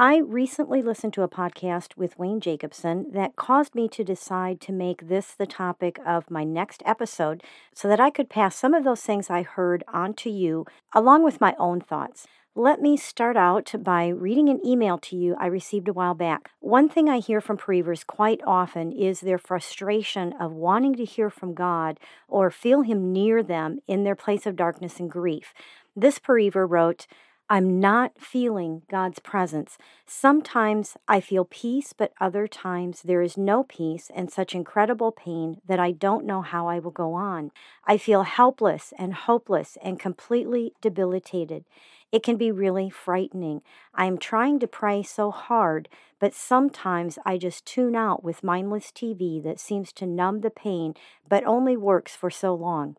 I recently listened to a podcast with Wayne Jacobsen that caused me to decide to make this the topic of my next episode so that I could pass some of those things I heard on to you along with my own thoughts. Let me start out by reading an email to you I received a while back. One thing I hear from bereavers quite often is their frustration of wanting to hear from God or feel Him near them in their place of darkness and grief. This bereaver wrote, I'm not feeling God's presence. Sometimes I feel peace, but other times there is no peace and such incredible pain that I don't know how I will go on. I feel helpless and hopeless and completely debilitated. It can be really frightening. I am trying to pray so hard, but sometimes I just tune out with mindless TV that seems to numb the pain but only works for so long.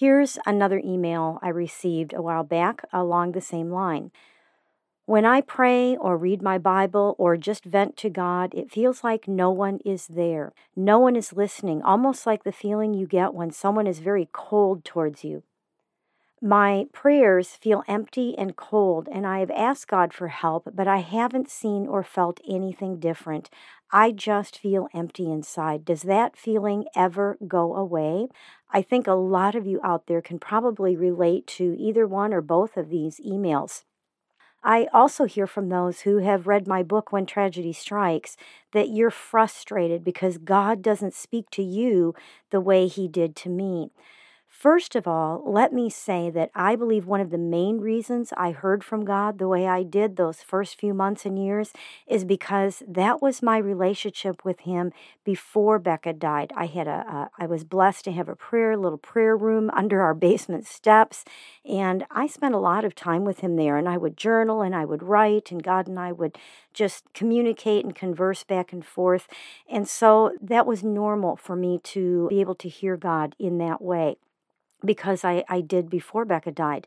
Here's another email I received a while back along the same line. When I pray or read my Bible or just vent to God, it feels like no one is there. No one is listening, almost like the feeling you get when someone is very cold towards you. My prayers feel empty and cold, and I have asked God for help, but I haven't seen or felt anything different. I just feel empty inside. Does that feeling ever go away? I think a lot of you out there can probably relate to either one or both of these emails. I also hear from those who have read my book, When Tragedy Strikes, that you're frustrated because God doesn't speak to you the way He did to me. First of all, let me say that I believe one of the main reasons I heard from God the way I did those first few months and years is because that was my relationship with Him before Becca died. I had a, a I was blessed to have a prayer, little prayer room under our basement steps, and I spent a lot of time with Him there. And I would journal and I would write, and God and I would just communicate and converse back and forth. And so that was normal for me to be able to hear God in that way because I, I did before Becca died.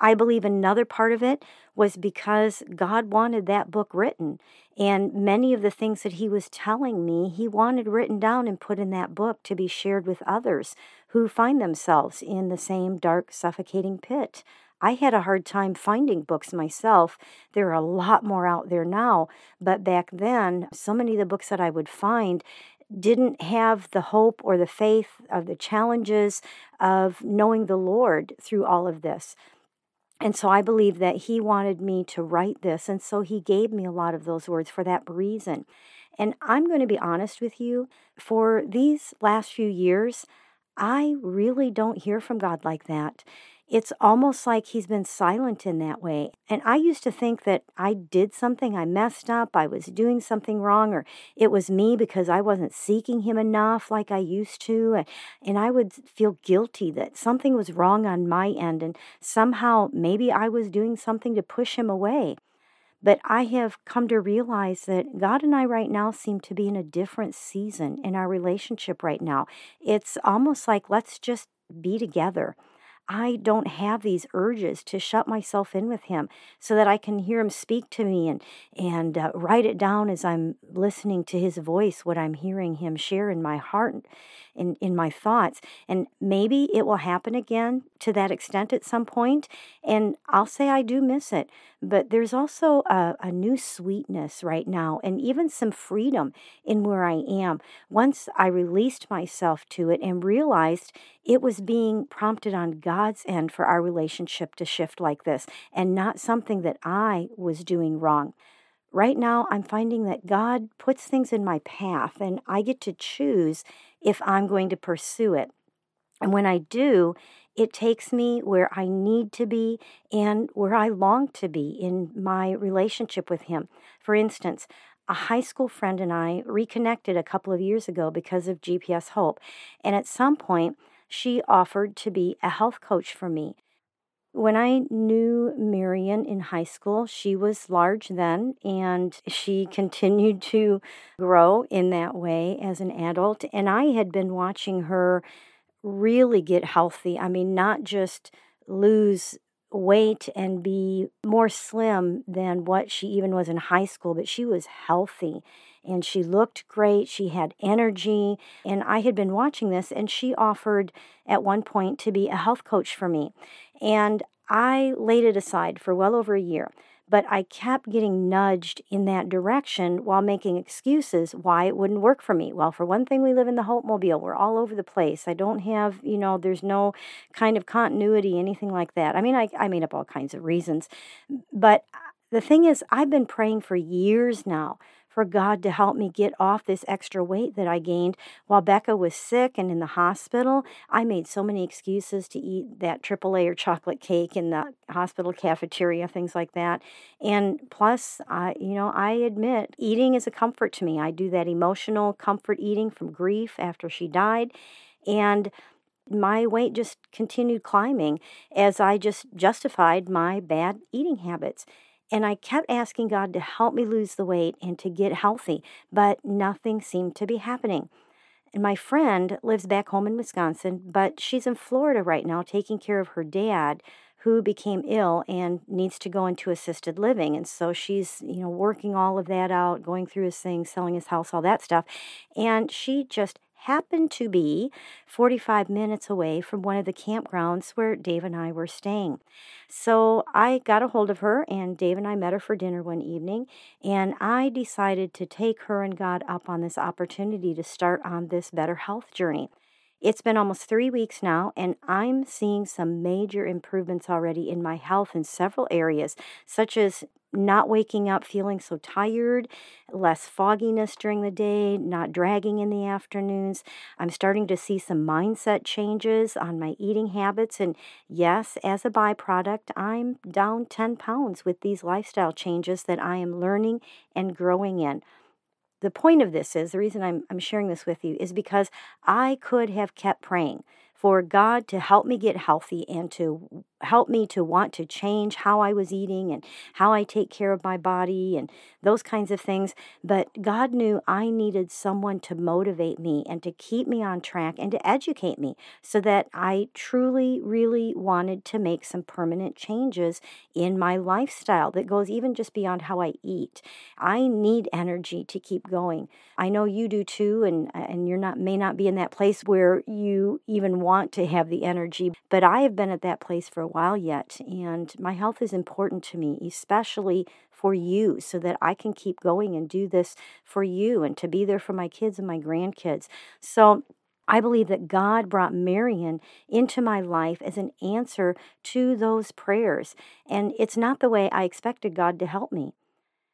I believe another part of it was because God wanted that book written. And many of the things that He was telling me, He wanted written down and put in that book to be shared with others who find themselves in the same dark, suffocating pit. I had a hard time finding books myself. There are a lot more out there now, but back then, so many of the books that I would find didn't have the hope or the faith of the challenges of knowing the Lord through all of this. And so I believe that he wanted me to write this. And so he gave me a lot of those words for that reason. And I'm going to be honest with you, for these last few years, I really don't hear from God like that it's almost like he's been silent in that way. And I used to think that I did something, I messed up, I was doing something wrong, or it was me because I wasn't seeking him enough like I used to. And I would feel guilty that something was wrong on my end, and somehow maybe I was doing something to push him away. But I have come to realize that God and I right now seem to be in a different season in our relationship right now. It's almost like let's just be together. I don't have these urges to shut myself in with him so that I can hear him speak to me and and uh, write it down as I'm listening to his voice what I'm hearing him share in my heart in in my thoughts and maybe it will happen again to that extent at some point. and I'll say I do miss it but there's also a, a new sweetness right now and even some freedom in where I am once I released myself to it and realized it was being prompted on God's end for our relationship to shift like this and not something that I was doing wrong. Right now, I'm finding that God puts things in my path and I get to choose if I'm going to pursue it. And when I do, it takes me where I need to be and where I long to be in my relationship with Him. For instance, a high school friend and I reconnected a couple of years ago because of GPS Hope. And at some point, she offered to be a health coach for me. When I knew Marion in high school, she was large then, and she continued to grow in that way as an adult. And I had been watching her really get healthy. I mean, not just lose weight and be more slim than what she even was in high school, but she was healthy and she looked great. She had energy. And I had been watching this, and she offered at one point to be a health coach for me. And I laid it aside for well over a year. But I kept getting nudged in that direction while making excuses why it wouldn't work for me. Well, for one thing, we live in the Hope Mobile. We're all over the place. I don't have, you know, there's no kind of continuity, anything like that. I mean, I, I made up all kinds of reasons. But uh, the thing is, I've been praying for years now for God to help me get off this extra weight that I gained while Becca was sick and in the hospital. I made so many excuses to eat that triple layer chocolate cake in the hospital cafeteria, things like that. And plus, I, you know, I admit eating is a comfort to me. I do that emotional comfort eating from grief after she died. And my weight just continued climbing as I just justified my bad eating habits. And I kept asking God to help me lose the weight and to get healthy, but nothing seemed to be happening. And my friend lives back home in Wisconsin, but she's in Florida right now taking care of her dad who became ill and needs to go into assisted living. And so she's, you know, working all of that out, going through his things, selling his house, all that stuff. And she just happened to be 45 minutes away from one of the campgrounds where Dave and I were staying. So I got a hold of her, and Dave and I met her for dinner one evening. And I decided to take her and God up on this opportunity to start on this better health journey. It's been almost three weeks now, and I'm seeing some major improvements already in my health in several areas, such as not waking up feeling so tired, less fogginess during the day, not dragging in the afternoons. I'm starting to see some mindset changes on my eating habits. And yes, as a byproduct, I'm down 10 pounds with these lifestyle changes that I am learning and growing in the point of this is the reason I'm, I'm sharing this with you is because I could have kept praying for God to help me get healthy and to help me to want to change how I was eating and how I take care of my body and those kinds of things. But God knew I needed someone to motivate me and to keep me on track and to educate me so that I truly, really wanted to make some permanent changes in my lifestyle that goes even just beyond how I eat. I need energy to keep going. I know you do too, and, and you're not may not be in that place where you even want to have the energy, but I have been at that place for while yet. And my health is important to me, especially for you, so that I can keep going and do this for you and to be there for my kids and my grandkids. So, I believe that God brought Marion into my life as an answer to those prayers. And it's not the way I expected God to help me.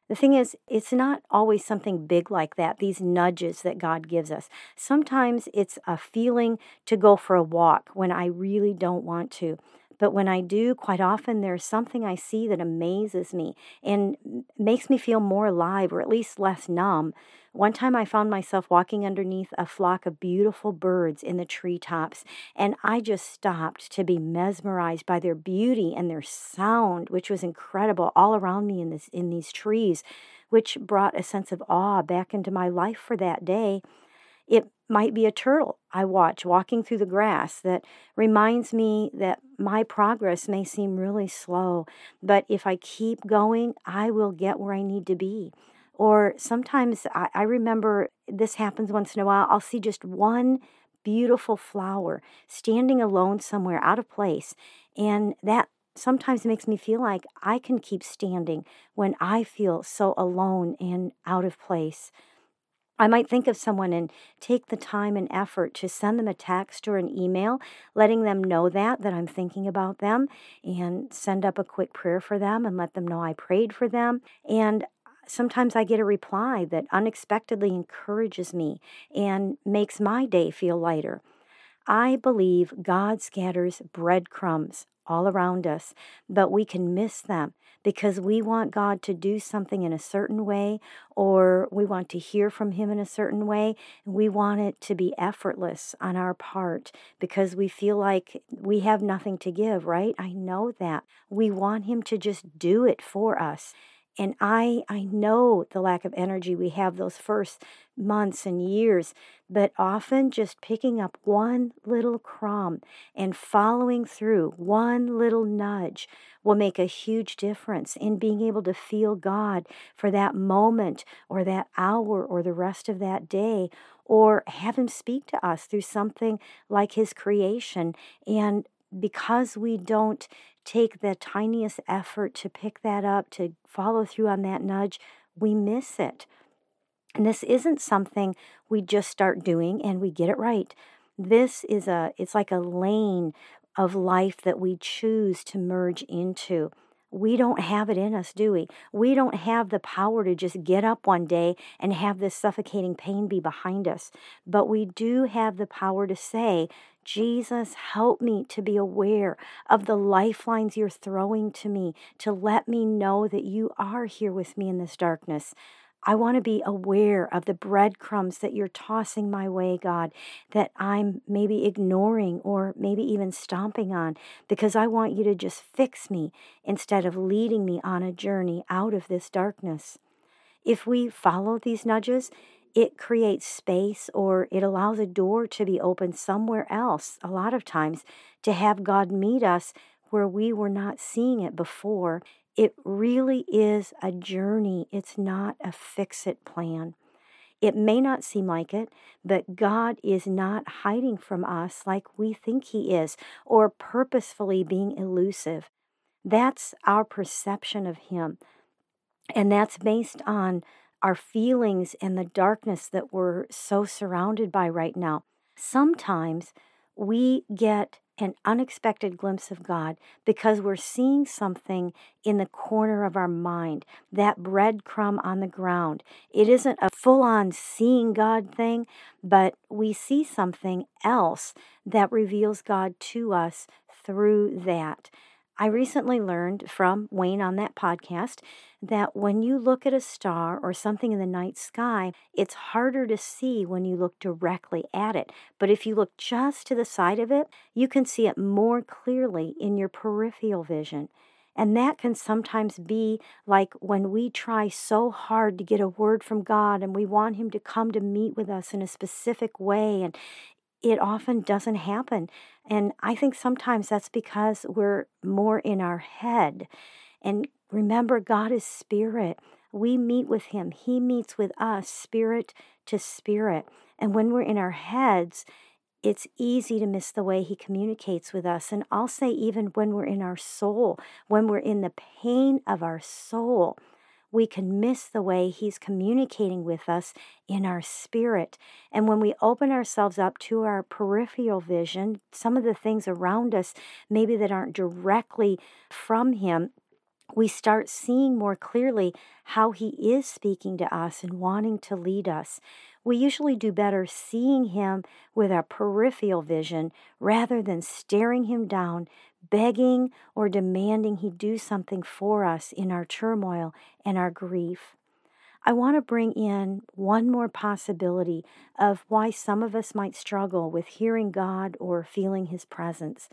The thing is, it's not always something big like that, these nudges that God gives us. Sometimes it's a feeling to go for a walk when I really don't want to. But when I do, quite often there's something I see that amazes me and makes me feel more alive or at least less numb. One time I found myself walking underneath a flock of beautiful birds in the treetops, and I just stopped to be mesmerized by their beauty and their sound, which was incredible all around me in this in these trees, which brought a sense of awe back into my life for that day. It might be a turtle I watch walking through the grass that reminds me that my progress may seem really slow, but if I keep going, I will get where I need to be. Or sometimes I, I remember this happens once in a while, I'll see just one beautiful flower standing alone somewhere out of place, and that sometimes makes me feel like I can keep standing when I feel so alone and out of place. I might think of someone and take the time and effort to send them a text or an email, letting them know that, that I'm thinking about them, and send up a quick prayer for them and let them know I prayed for them. And sometimes I get a reply that unexpectedly encourages me and makes my day feel lighter. I believe God scatters breadcrumbs all around us, but we can miss them because we want God to do something in a certain way or we want to hear from Him in a certain way. And we want it to be effortless on our part because we feel like we have nothing to give, right? I know that. We want Him to just do it for us. And I I know the lack of energy we have those first months and years, but often just picking up one little crumb and following through one little nudge will make a huge difference in being able to feel God for that moment or that hour or the rest of that day or have him speak to us through something like his creation. And because we don't take the tiniest effort to pick that up, to follow through on that nudge, we miss it. And this isn't something we just start doing and we get it right. This is a it's like a lane of life that we choose to merge into. We don't have it in us, do we? We don't have the power to just get up one day and have this suffocating pain be behind us. But we do have the power to say, Jesus, help me to be aware of the lifelines you're throwing to me to let me know that you are here with me in this darkness. I want to be aware of the breadcrumbs that you're tossing my way, God, that I'm maybe ignoring or maybe even stomping on, because I want you to just fix me instead of leading me on a journey out of this darkness. If we follow these nudges, it creates space or it allows a door to be opened somewhere else, a lot of times, to have God meet us where we were not seeing it before. It really is a journey, it's not a fix it plan. It may not seem like it, but God is not hiding from us like we think He is or purposefully being elusive. That's our perception of Him. And that's based on our feelings and the darkness that we're so surrounded by right now. Sometimes we get an unexpected glimpse of God because we're seeing something in the corner of our mind, that breadcrumb on the ground. It isn't a full on seeing God thing, but we see something else that reveals God to us through that. I recently learned from Wayne on that podcast that when you look at a star or something in the night sky, it's harder to see when you look directly at it. But if you look just to the side of it, you can see it more clearly in your peripheral vision. And that can sometimes be like when we try so hard to get a word from God and we want Him to come to meet with us in a specific way. And it often doesn't happen. And I think sometimes that's because we're more in our head. And remember, God is spirit. We meet with Him, He meets with us, spirit to spirit. And when we're in our heads, it's easy to miss the way he communicates with us. And I'll say, even when we're in our soul, when we're in the pain of our soul, we can miss the way He's communicating with us in our spirit. And when we open ourselves up to our peripheral vision, some of the things around us, maybe that aren't directly from Him, we start seeing more clearly how He is speaking to us and wanting to lead us. We usually do better seeing Him with our peripheral vision rather than staring Him down, begging or demanding He do something for us in our turmoil and our grief. I want to bring in one more possibility of why some of us might struggle with hearing God or feeling His presence.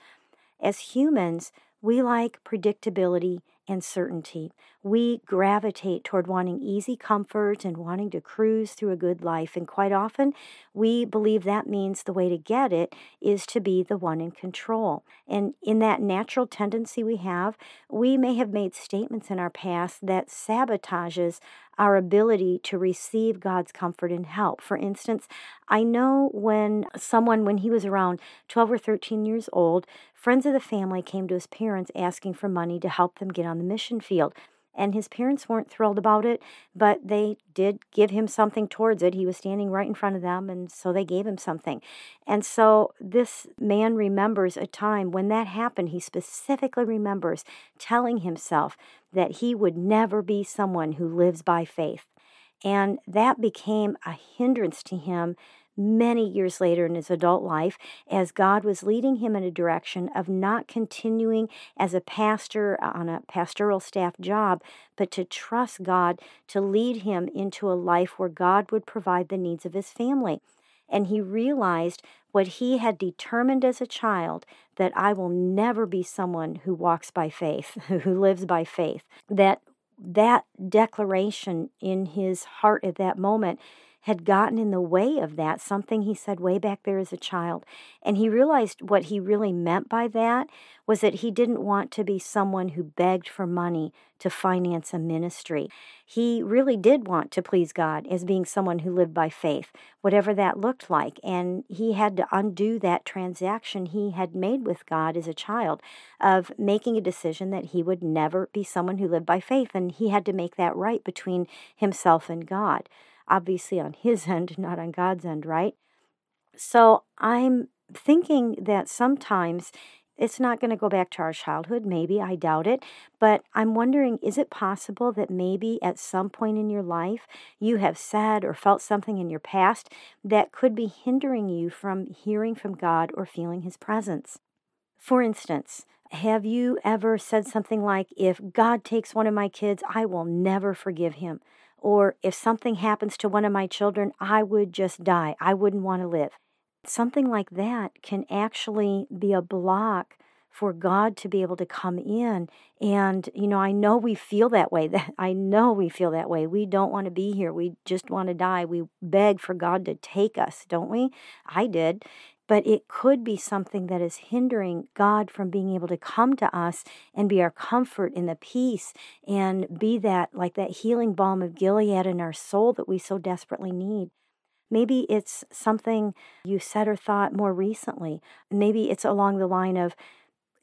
As humans, we like predictability and certainty. We gravitate toward wanting easy comfort and wanting to cruise through a good life. And quite often, we believe that means the way to get it is to be the one in control. And in that natural tendency we have, we may have made statements in our past that sabotages our ability to receive God's comfort and help. For instance, I know when someone, when he was around 12 or 13 years old, friends of the family came to his parents asking for money to help them get on the mission field. And his parents weren't thrilled about it, but they did give him something towards it. He was standing right in front of them, and so they gave him something. And so this man remembers a time when that happened. He specifically remembers telling himself that he would never be someone who lives by faith. And that became a hindrance to him many years later in his adult life as God was leading him in a direction of not continuing as a pastor uh, on a pastoral staff job, but to trust God to lead him into a life where God would provide the needs of his family. And he realized what he had determined as a child that I will never be someone who walks by faith, who lives by faith. That that declaration in his heart at that moment had gotten in the way of that, something he said way back there as a child. And he realized what he really meant by that was that he didn't want to be someone who begged for money to finance a ministry. He really did want to please God as being someone who lived by faith, whatever that looked like. And he had to undo that transaction he had made with God as a child of making a decision that he would never be someone who lived by faith. And he had to make that right between himself and God obviously on his end, not on God's end, right? So I'm thinking that sometimes it's not going to go back to our childhood. Maybe, I doubt it. But I'm wondering is it possible that maybe at some point in your life you have said or felt something in your past that could be hindering you from hearing from God or feeling His presence? For instance, have you ever said something like, If God takes one of my kids, I will never forgive him? Or if something happens to one of my children, I would just die. I wouldn't want to live. Something like that can actually be a block for God to be able to come in. And, you know, I know we feel that way. That I know we feel that way. We don't want to be here. We just want to die. We beg for God to take us, don't we? I did but it could be something that is hindering God from being able to come to us and be our comfort in the peace and be that, like that healing balm of Gilead in our soul that we so desperately need. Maybe it's something you said or thought more recently. Maybe it's along the line of,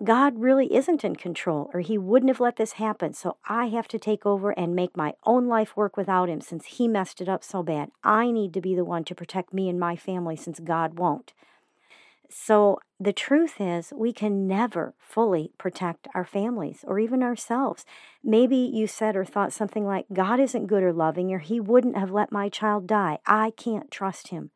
God really isn't in control, or He wouldn't have let this happen. So I have to take over and make my own life work without Him since He messed it up so bad. I need to be the one to protect me and my family since God won't. So the truth is, we can never fully protect our families or even ourselves. Maybe you said or thought something like, God isn't good or loving, or He wouldn't have let my child die. I can't trust Him.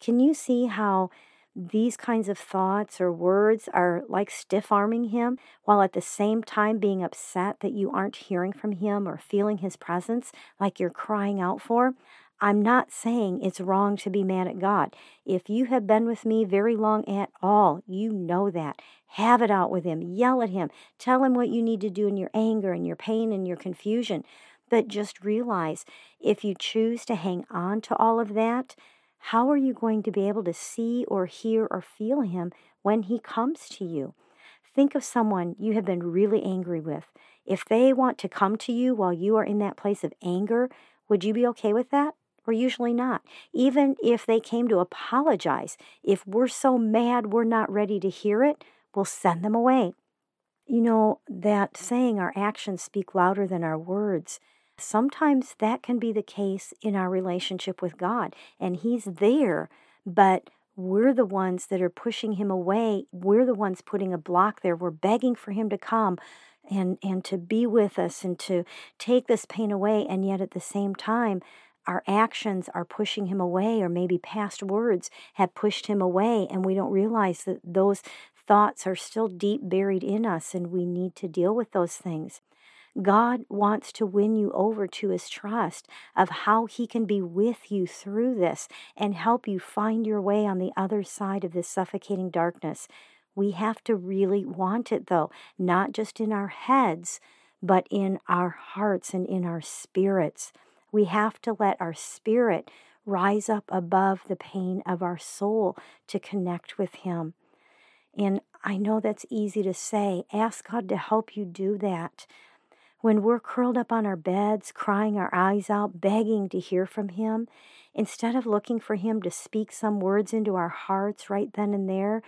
Can you see how these kinds of thoughts or words are like stiff arming Him while at the same time being upset that you aren't hearing from Him or feeling His presence like you're crying out for? I'm not saying it's wrong to be mad at God. If you have been with me very long at all, you know that. Have it out with Him. Yell at Him. Tell Him what you need to do in your anger and your pain and your confusion. But just realize if you choose to hang on to all of that, how are you going to be able to see or hear or feel Him when He comes to you? Think of someone you have been really angry with. If they want to come to you while you are in that place of anger, would you be okay with that? We're usually not. Even if they came to apologize, if we're so mad we're not ready to hear it, we'll send them away. You know, that saying our actions speak louder than our words. Sometimes that can be the case in our relationship with God, and He's there, but we're the ones that are pushing Him away. We're the ones putting a block there. We're begging for Him to come and, and to be with us and to take this pain away, and yet at the same time, our actions are pushing him away, or maybe past words have pushed him away, and we don't realize that those thoughts are still deep buried in us, and we need to deal with those things. God wants to win you over to his trust of how he can be with you through this and help you find your way on the other side of this suffocating darkness. We have to really want it, though, not just in our heads, but in our hearts and in our spirits. We have to let our spirit rise up above the pain of our soul to connect with Him. And I know that's easy to say. Ask God to help you do that. When we're curled up on our beds, crying our eyes out, begging to hear from Him, instead of looking for Him to speak some words into our hearts right then and there,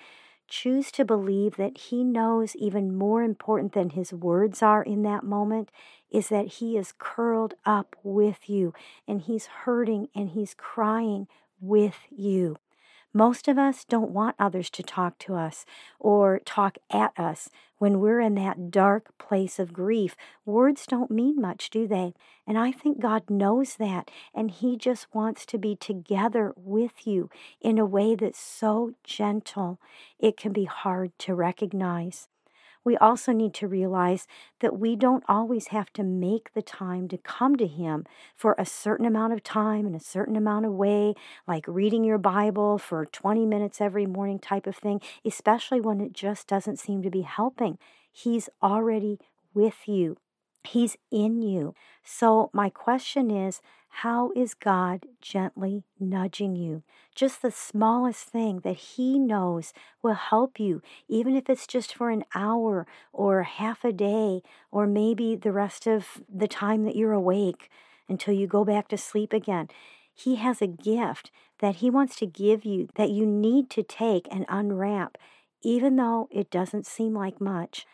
choose to believe that He knows even more important than His words are in that moment is that He is curled up with you and He's hurting and He's crying with you. Most of us don't want others to talk to us or talk at us. When we're in that dark place of grief, words don't mean much, do they? And I think God knows that. And He just wants to be together with you in a way that's so gentle, it can be hard to recognize we also need to realize that we don't always have to make the time to come to Him for a certain amount of time in a certain amount of way, like reading your Bible for 20 minutes every morning type of thing, especially when it just doesn't seem to be helping. He's already with you. He's in you. So, my question is how is God gently nudging you? Just the smallest thing that He knows will help you, even if it's just for an hour or half a day, or maybe the rest of the time that you're awake until you go back to sleep again. He has a gift that He wants to give you that you need to take and unwrap, even though it doesn't seem like much.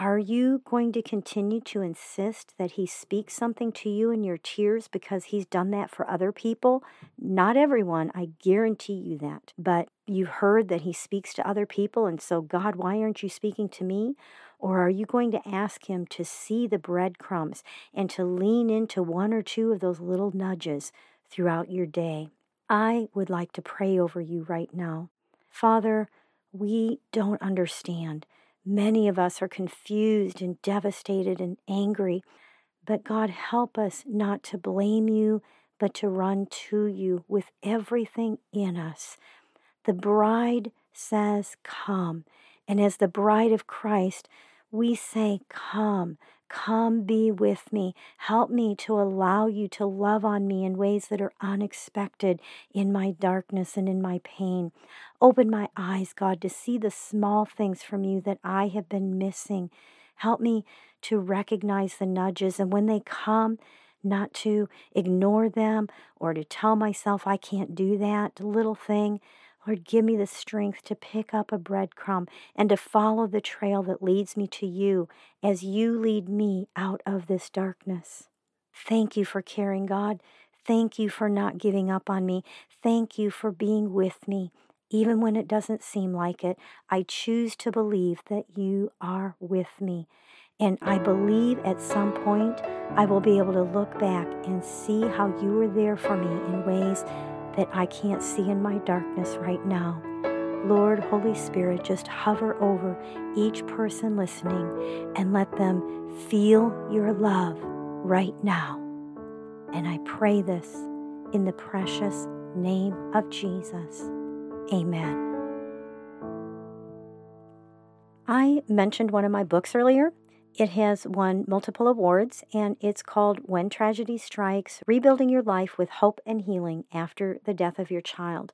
Are you going to continue to insist that he speaks something to you in your tears because he's done that for other people? Not everyone, I guarantee you that. But you've heard that he speaks to other people, and so, God, why aren't you speaking to me? Or are you going to ask him to see the breadcrumbs and to lean into one or two of those little nudges throughout your day? I would like to pray over you right now. Father, we don't understand. Many of us are confused and devastated and angry. But God, help us not to blame you, but to run to you with everything in us. The bride says, Come. And as the bride of Christ, we say, Come. Come be with me. Help me to allow you to love on me in ways that are unexpected in my darkness and in my pain. Open my eyes, God, to see the small things from you that I have been missing. Help me to recognize the nudges, and when they come, not to ignore them or to tell myself I can't do that little thing, Lord, give me the strength to pick up a breadcrumb and to follow the trail that leads me to you as you lead me out of this darkness. Thank you for caring, God. Thank you for not giving up on me. Thank you for being with me. Even when it doesn't seem like it, I choose to believe that you are with me. And I believe at some point I will be able to look back and see how you were there for me in ways that I can't see in my darkness right now. Lord, Holy Spirit, just hover over each person listening and let them feel your love right now. And I pray this in the precious name of Jesus. Amen. I mentioned one of my books earlier. It has won multiple awards and it's called When Tragedy Strikes Rebuilding Your Life with Hope and Healing After the Death of Your Child.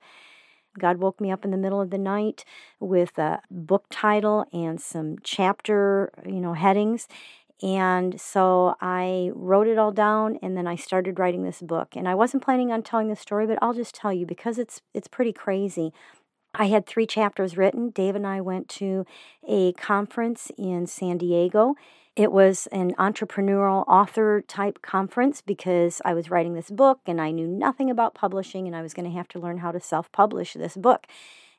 God woke me up in the middle of the night with a book title and some chapter, you know, headings. And so I wrote it all down and then I started writing this book. And I wasn't planning on telling the story, but I'll just tell you because it's it's pretty crazy. I had three chapters written. Dave and I went to a conference in San Diego. It was an entrepreneurial author type conference because I was writing this book and I knew nothing about publishing and I was going to have to learn how to self publish this book.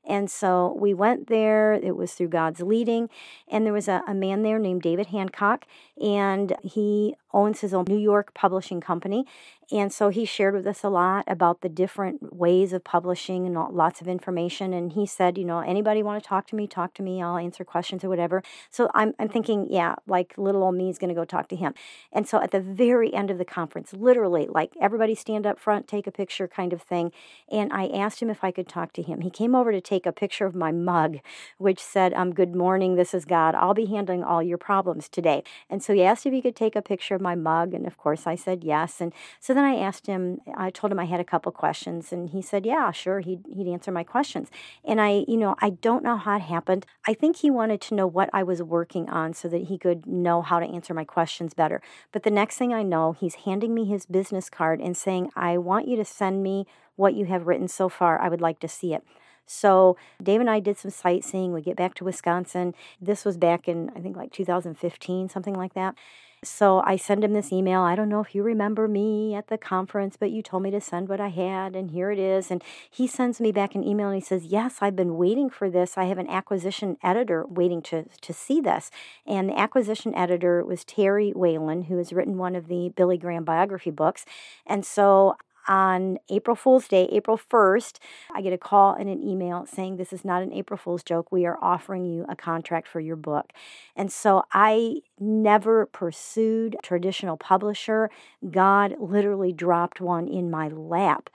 And so we went there. It was through God's leading. And there was a, a man there named David Hancock, and he owns his own New York publishing company. And so he shared with us a lot about the different ways of publishing and lots of information. And he said, you know, anybody want to talk to me, talk to me. I'll answer questions or whatever. So I'm, I'm thinking, yeah, like little old me is going to go talk to him. And so at the very end of the conference, literally, like everybody stand up front, take a picture kind of thing. And I asked him if I could talk to him. He came over to take a picture of my mug, which said, um, Good morning, this is God. I'll be handling all your problems today. And so he asked if he could take a picture my mug. And of course, I said yes. And so then I asked him, I told him I had a couple questions, and he said, Yeah, sure, he'd, he'd answer my questions. And I, you know, I don't know how it happened. I think he wanted to know what I was working on so that he could know how to answer my questions better. But the next thing I know, he's handing me his business card and saying, I want you to send me what you have written so far. I would like to see it. So Dave and I did some sightseeing. We get back to Wisconsin. This was back in, I think, like 2015, something like that. So I send him this email. I don't know if you remember me at the conference, but you told me to send what I had, and here it is. And he sends me back an email and he says, Yes, I've been waiting for this. I have an acquisition editor waiting to, to see this. And the acquisition editor was Terry Whalin, who has written one of the Billy Graham biography books. And so on April Fool's Day, April 1st, I get a call and an email saying this is not an April Fool's joke. We are offering you a contract for your book. And so I never pursued traditional publisher. God literally dropped one in my lap.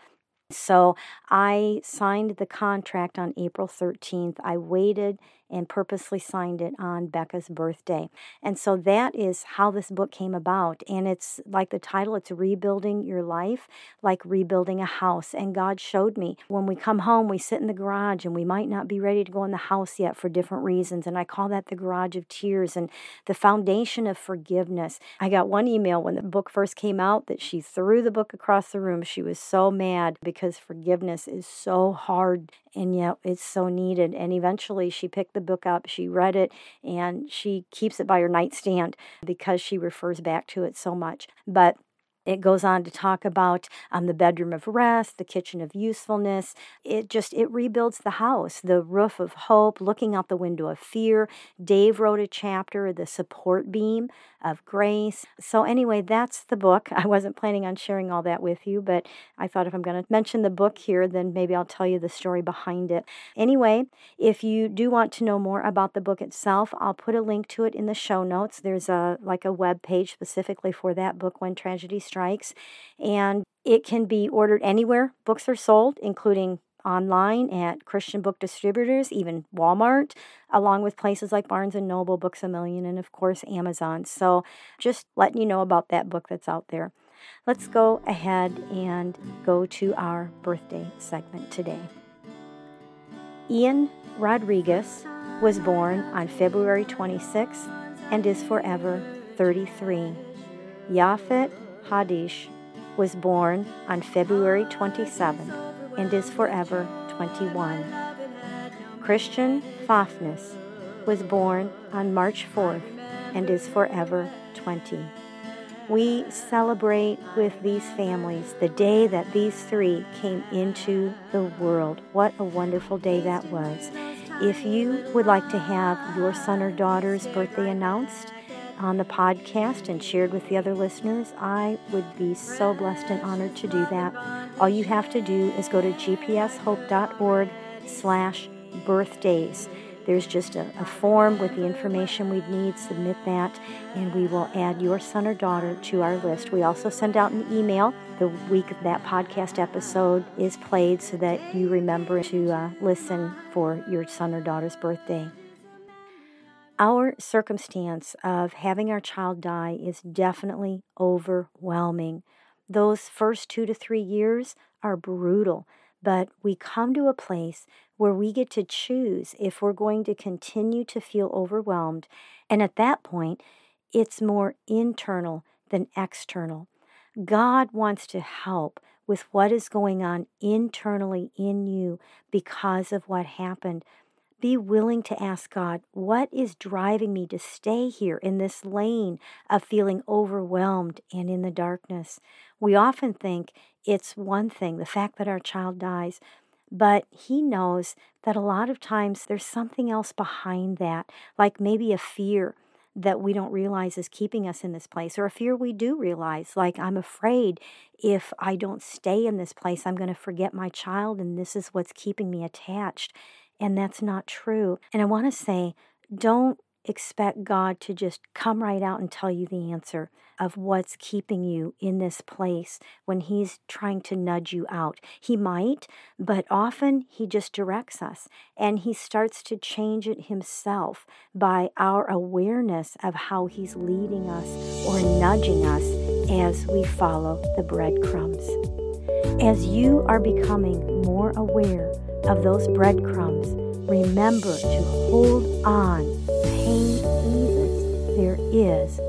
So I signed the contract on April 13th. I waited and purposely signed it on Becca's birthday. And so that is how this book came about. And it's like the title, it's Rebuilding Your Life, like rebuilding a house. And God showed me when we come home, we sit in the garage and we might not be ready to go in the house yet for different reasons. And I call that the garage of tears and the foundation of forgiveness. I got one email when the book first came out that she threw the book across the room. She was so mad because forgiveness is so hard and yet it's so needed. And eventually she picked the book up, she read it, and she keeps it by her nightstand because she refers back to it so much. But it goes on to talk about um, the bedroom of rest, the kitchen of usefulness. It just it rebuilds the house, the roof of hope, looking out the window of fear. Dave wrote a chapter, the support beam of grace. So anyway, that's the book. I wasn't planning on sharing all that with you, but I thought if I'm going to mention the book here, then maybe I'll tell you the story behind it. Anyway, if you do want to know more about the book itself, I'll put a link to it in the show notes. There's a like a web page specifically for that book when tragedy strikes and it can be ordered anywhere books are sold, including online at Christian book distributors, even Walmart, along with places like Barnes and Noble, Books a Million, and of course Amazon. So just letting you know about that book that's out there. Let's go ahead and go to our birthday segment today. Ian Rodriguez was born on February 26th and is forever 33. Yafet Hadish was born on February 27th and is forever 21. Christian Fafness was born on March 4th and is forever 20. We celebrate with these families the day that these three came into the world. What a wonderful day that was. If you would like to have your son or daughter's birthday announced, on the podcast and shared with the other listeners, I would be so blessed and honored to do that. All you have to do is go to gpshope.org slash birthdays. There's just a, a, form with the information we'd need. Submit that, and we will add your son or daughter to our list. We also send out an email the week that podcast episode is played so that you remember to uh, listen for your son or daughter's birthday. Our circumstance of having our child die is definitely overwhelming. Those first two to three years are brutal, but we come to a place where we get to choose if we're going to continue to feel overwhelmed. And at that point, it's more internal than external. God wants to help with what is going on internally in you because of what happened be willing to ask God, what is driving me to stay here in this lane of feeling overwhelmed and in the darkness? We often think it's one thing, the fact that our child dies, but He knows that a lot of times there's something else behind that, like maybe a fear that we don't realize is keeping us in this place, or a fear we do realize, like I'm afraid if I don't stay in this place, I'm going to forget my child, and this is what's keeping me attached. And that's not true. And I want to say, don't expect God to just come right out and tell you the answer of what's keeping you in this place when He's trying to nudge you out. He might, but often He just directs us and He starts to change it Himself by our awareness of how He's leading us or nudging us as we follow the breadcrumbs. As you are becoming more aware of those breadcrumbs, remember to hold on. Pain eases. There is